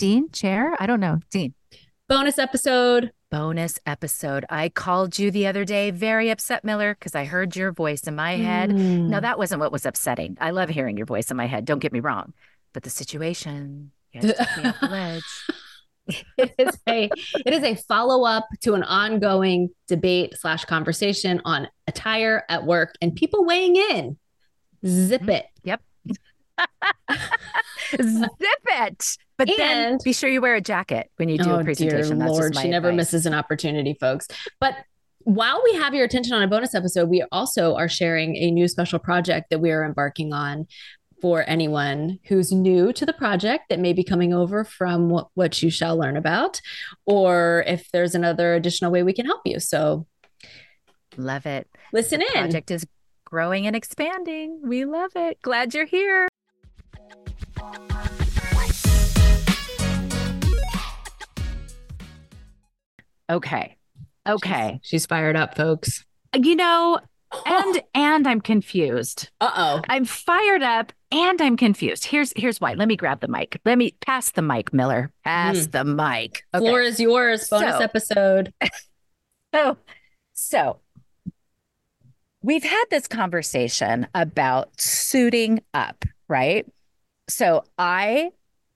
Dean, chair? I don't know. Dean. Bonus episode. Bonus episode. I called you the other day, very upset, Miller, because I heard your voice in my head. Mm. Now, that wasn't what was upsetting. I love hearing your voice in my head. Don't get me wrong. But the situation, you had to take me off the ledge. it is a it is a follow up to an ongoing debate slash conversation on attire at work and people weighing in. Zip Mhm. it. Yep. Zip it. But then And- be sure you wear a jacket when you do a oh, presentation. That's Lord, she never advice. misses an opportunity, folks. But while we have your attention on a bonus episode, we also are sharing a new special project that we are embarking on for anyone who's new to the project that may be coming over from what, what you shall learn about, or if there's another additional way we can help you. So Love it. listen The in. project is growing and expanding. We love it. Glad you're here. Okay. Okay. She's fired up, folks. You know, and and I'm confused. Uh oh. I'm fired up and I'm confused. Here's here's why. Let me grab the mic. Let me pass the mic, Miller. Pass the mic. Okay. Floor is yours. Bonus So- episode. So, so we've had this conversation about suiting up, right? So I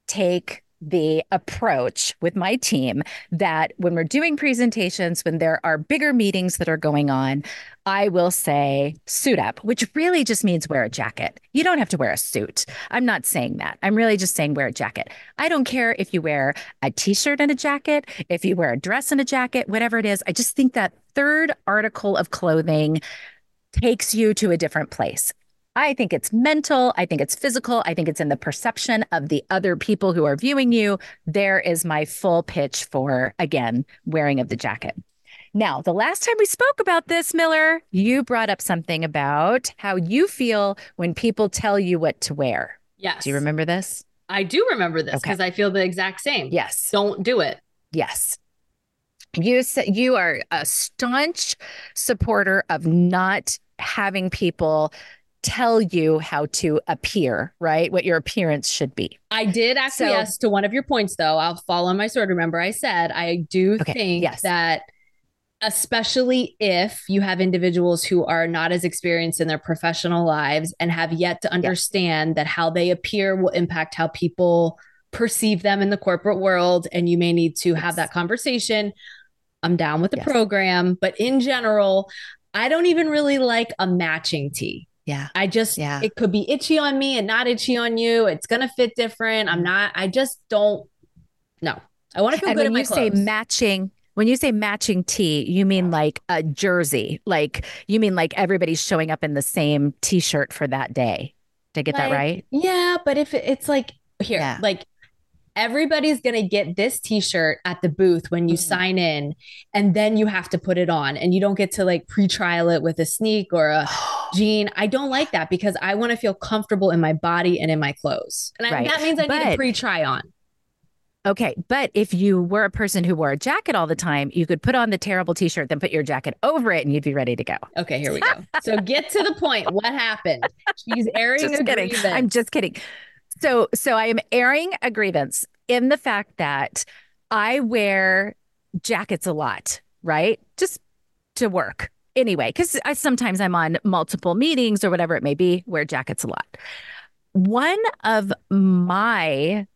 take the approach with my team that when we're doing presentations, when there are bigger meetings that are going on, I will say suit up, which really just means wear a jacket. You don't have to wear a suit. I'm not saying that. I'm really just saying wear a jacket. I don't care if you wear a t shirt and a jacket, if you wear a dress and a jacket, whatever it is. I just think that third article of clothing takes you to a different place. I think it's mental. I think it's physical. I think it's in the perception of the other people who are viewing you. There is my full pitch for, again, wearing of the jacket. Now, the last time we spoke about this, Miller, you brought up something about how you feel when people tell you what to wear. Yes. Do you remember this? I do remember this Okay. because I feel the exact same. Yes. Don't do it. Yes. You said you are a staunch supporter of not having people tell you how to appear, right? What your appearance should be. I did acquiesce to one of your points, though. I'll fall on my sword. Remember, I said I do Okay, think yes. that, especially if you have individuals who are not as experienced in their professional lives and have yet to understand that how they appear will impact how people perceive them in the corporate world, and you may need to have that conversation. I'm down with the Yes. program, but in general, I don't even really like a matching tee. Yeah. I just, Yeah. it could be itchy on me and not itchy on you. It's going to fit different. I'm mm-hmm. not, I just don't, no. I want to feel And good when in my you say matching, when you say matching tee, you mean like a jersey. Like you mean like everybody's showing up in the same t-shirt for that day. Did I get that right? yeah, but if it, it's like, here, Yeah. like, Everybody's going to get this t shirt at the booth when you Mhm. sign in, and then you have to put it on, and you don't get to like pre trial it with a sneak or a jean. I don't like that because I want to feel comfortable in my body and in my clothes. And I, that means I need a pre try on. Okay, but if you were a person who wore a jacket all the time, you could put on the terrible t-shirt, then put your jacket over it, and you'd be ready to go. Okay, here we go. so get to the point. What happened? She's airing Just a kidding. I'm just kidding. So, so I am airing a grievance in the fact that I wear jackets a lot, right? Just to work anyway, because I sometimes I'm on multiple meetings or whatever it may be. Wear jackets a lot. One of my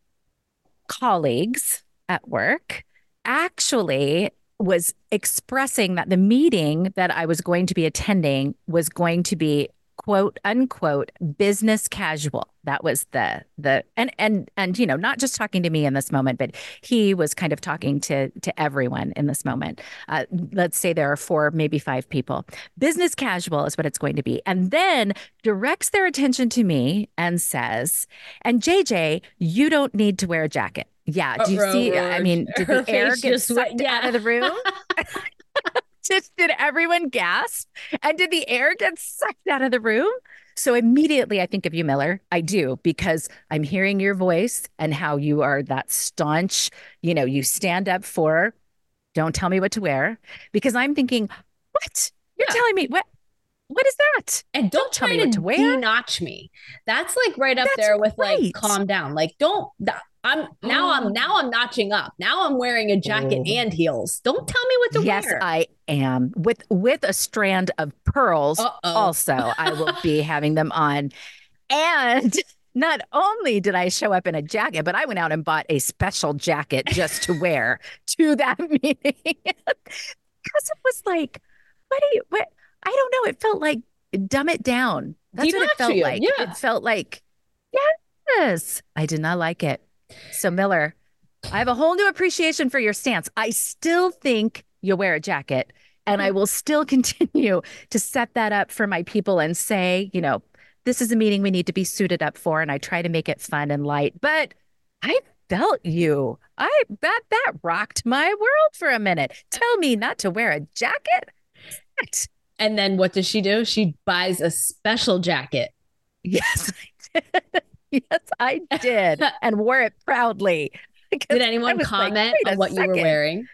colleagues at work actually was expressing that the meeting that I was going to be attending was going to be quote unquote business casual. That was the the and and and you know not just talking to me in this moment but he was kind of talking to to everyone in this moment. Uh, let's say there are four maybe five people. Business casual is what it's going to be. And then directs their attention to me and says and jj you don't need to wear a jacket. Yeah do you see i mean did Her the air get went- sucked out of the room just did everyone gasp and did the air get sucked out of the room so immediately i think of you miller i do because i'm hearing your voice and how you are that staunch you know you stand up for don't tell me what to wear because i'm thinking what you're Yeah. telling me what what is that And don't, tell try me what to wear. denotch me. That's like right up That's there with right. like calm down. Like don't. th- I'm now I'm oh. now I'm notching up. Now I'm wearing a jacket Oh. and heels. Don't tell me what to yes, wear. Yes, I am with with a strand of pearls. Uh-oh. Also, I will be having them on. And not only did I show up in a jacket, but I went out and bought a special jacket just to wear to that meeting because it was like, what do you? What I don't know. It felt like dumb it down. That's what it felt like. yeah. It felt like yes. I did not like it. So Miller, I have a whole new appreciation for your stance. I still think you'll wear a jacket, and I mm-hmm. will still continue to set that up for my people and say, you know, this is a meeting we need to be suited up for, and I try to make it fun and light. But I felt you. I that that rocked my world for a minute. Tell me not to wear a jacket. And then what does she do? She buys a special jacket. Yes, I did. Yes, I did, and wore it proudly. Did anyone was like, comment on what you were wearing?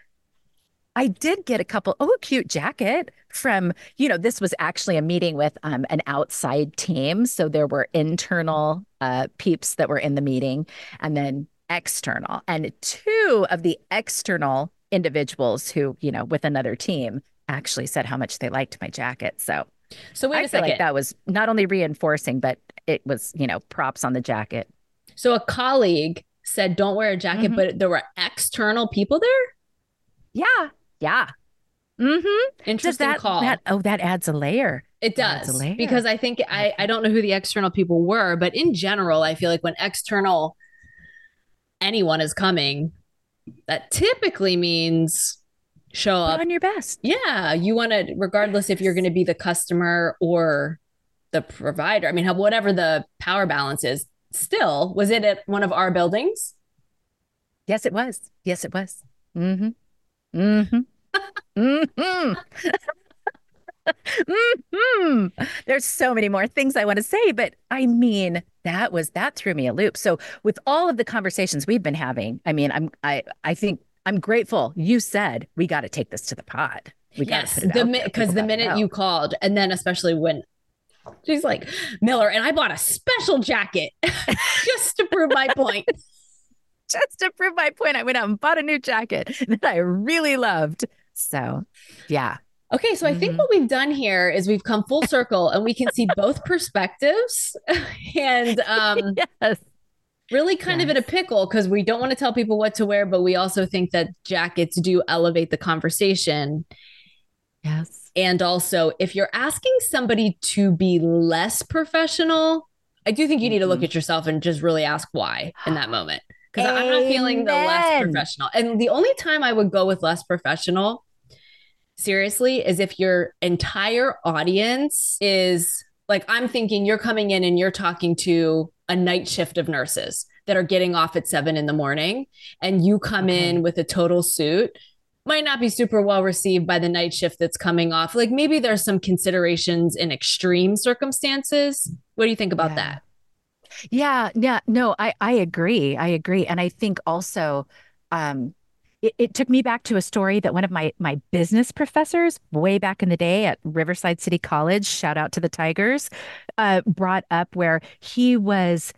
I did get a couple, oh, cute jacket from, you know, this was actually a meeting with um, an outside team. So there were internal uh, peeps that were in the meeting and then external. And two of the external individuals who, you know, with another team actually said how much they liked my jacket. So So wait I a feel second. like that was not only reinforcing, but it was, you know, props on the jacket. So a colleague said, "Don't wear a jacket," Mhm. but there were external people there. Yeah. Yeah. Mm-hmm. Interesting that, call. that, oh, that adds a layer. It does layer. because I think I I don't know who the external people were, but in general, I feel like when external anyone is coming, that typically means show Put up. on your best. Yeah, you want to, regardless if you're going to be the customer or the provider. I mean, whatever the power balance is. Still, was it at one of our buildings? Yes, it was. Yes, it was. Mm-hmm. Mm-hmm. mm-hmm. hmm There's so many more things I want to say, but I mean, that was that threw me a loop. So with all of the conversations we've been having, I mean, I'm I I think I'm grateful you said we got to take this to the pod. We yes, it the mi- because the minute you called, and then especially when she's like Miller, and I bought a special jacket just to prove my point. just to prove my point, I went out and bought a new jacket that I really loved. So, yeah. Okay, so I think Mhm. what we've done here is we've come full circle, and we can see both perspectives, and um, yes. really kind of in a pickle because we don't want to tell people what to wear, but we also think that jackets do elevate the conversation. Yes. And also, if you're asking somebody to be less professional, I do think you need to look Mhm. at yourself and just really ask why in that moment. Because I'm not feeling the less professional. And the only time I would go with less professional, seriously, is if your entire audience is like, I'm thinking you're coming in and you're talking to a night shift of nurses that are getting off at seven in the morning, and you come Okay. in with a total suit might not be super well received by the night shift that's coming off. Like maybe there's some considerations in extreme circumstances. What do you think about Yeah. that? Yeah, yeah, no, I I agree. I agree. And I think also um it, it took me back to a story that one of my my business professors way back in the day at Riverside City College, shout out to the Tigers, uh brought up where he was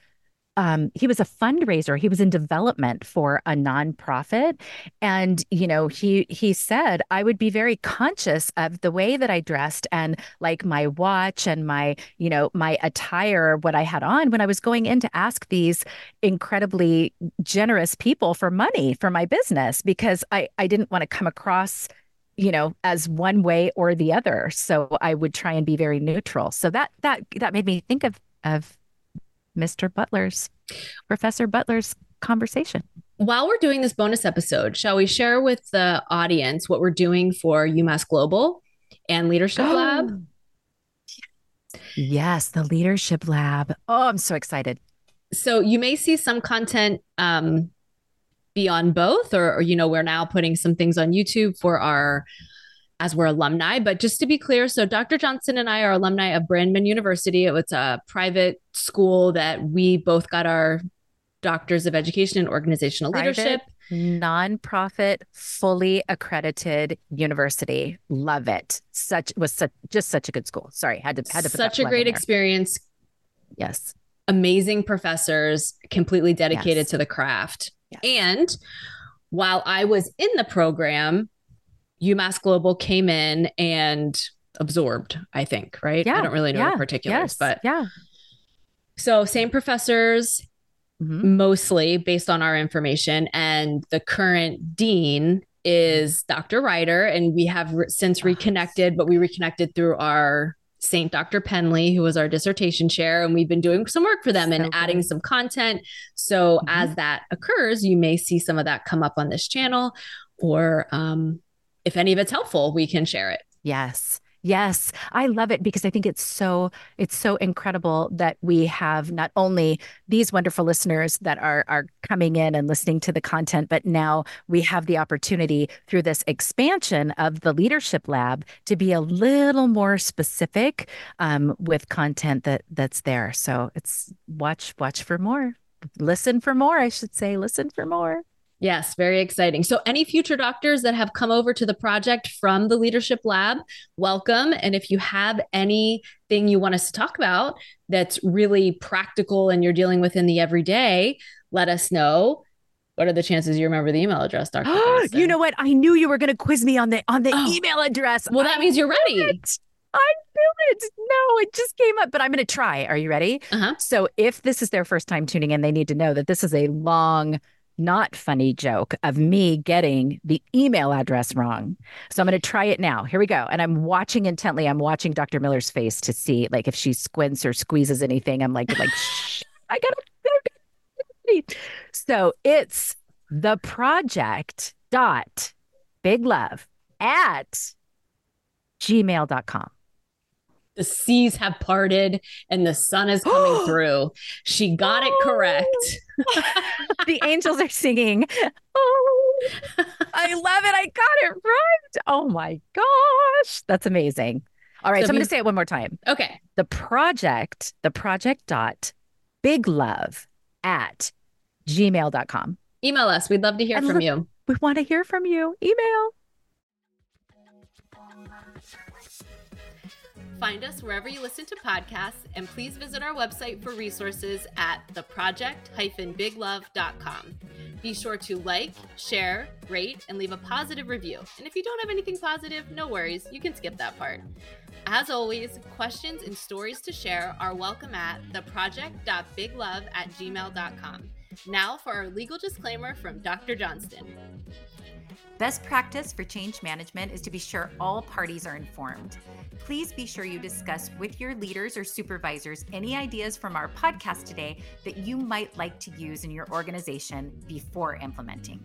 um, he was a fundraiser. He was in development for a nonprofit, and you know, he he said I would be very conscious of the way that I dressed and like my watch and my you know my attire, what I had on when I was going in to ask these incredibly generous people for money for my business because I I didn't want to come across you know as one way or the other. So i would try and be very neutral. So that that that made me think of of mr butler's professor butler's conversation. While we're doing this bonus episode, shall we share with the audience what we're doing for UMass Global and Leadership Lab? yes the leadership lab. Oh i'm so excited. So you may see some content um, be on both, or, or you know, we're now putting some things on YouTube for our as we're alumni. But just to be clear, so Dr. Johnston and I are alumni of Brandman University. It's a private school that we both got our doctors of education and organizational Private? leadership. nonprofit fully accredited university love it such was such just such a good school sorry had to had to put Such that a great experience. yes amazing professors completely dedicated Yes. to the craft. Yes. And while I was in the program, UMass Global came in and absorbed, I think, right? Yeah. I don't really know yeah. the particulars, yes. but yeah. so same professors, Mhm. mostly based on our information. And the current dean is Dr. Ryder, and we have re- since reconnected, but we reconnected through our Saint Dr. Penley, who was our dissertation chair, and we've been doing some work for them and So adding good. some content. So Mhm. as that occurs, you may see some of that come up on this channel, or um, if any of it's helpful, we can share it. Yes. Yes. I love it because I think it's so it's so incredible that we have not only these wonderful listeners that are are coming in and listening to the content, but now we have the opportunity through this expansion of the leadership lab to be a little more specific um, with content that that's there. So it's watch watch for more. Listen for more, I should say. Listen for more. Yes, very exciting. So, any future doctors that have come over to the project from the Leadership Lab, welcome. And if you have anything you want us to talk about that's really practical and you're dealing with in the everyday, let us know. What are the chances you remember the email address, Dr. you know what? I knew you were going to quiz me on the on the Oh. email address. well, that I means you're ready. it. I knew it. No, it just came up, but I'm going to try. Are you ready? Uh-huh. So, if this is their first time tuning in, they need to know that this is a long, not funny joke of me getting the email address wrong. So, I'm going to try it now. Here we go. And I'm watching intently. I'm watching Dr. Miller's face to see like if she squints or squeezes anything. I'm like, like, shh, I got to. So, it's the project dot big love at gmail.com. The seas have parted and the sun is coming through. She got it correct. Oh. the angels are singing. Oh, I love it. I got it right. Oh my gosh. That's amazing. All right. So So, I'm going to say it one more time. Okay. The project, the project dot big love at gmail.com. Email us. We'd love to hear And from look- you. We want to hear from you. Email. Find us wherever you listen to podcasts, and please visit our website for resources at theproject-biglove.com. Be sure to like, share, rate, and leave a positive review. And if you don't have anything positive, no worries, you can skip that part. As always, questions and stories to share are welcome at theproject.biglove at gmail.com. Now for our legal disclaimer from Dr. Johnston. Best practice for change management is to be sure all parties are informed. Please be sure you discuss with your leaders or supervisors any ideas from our podcast today that you might like to use in your organization before implementing.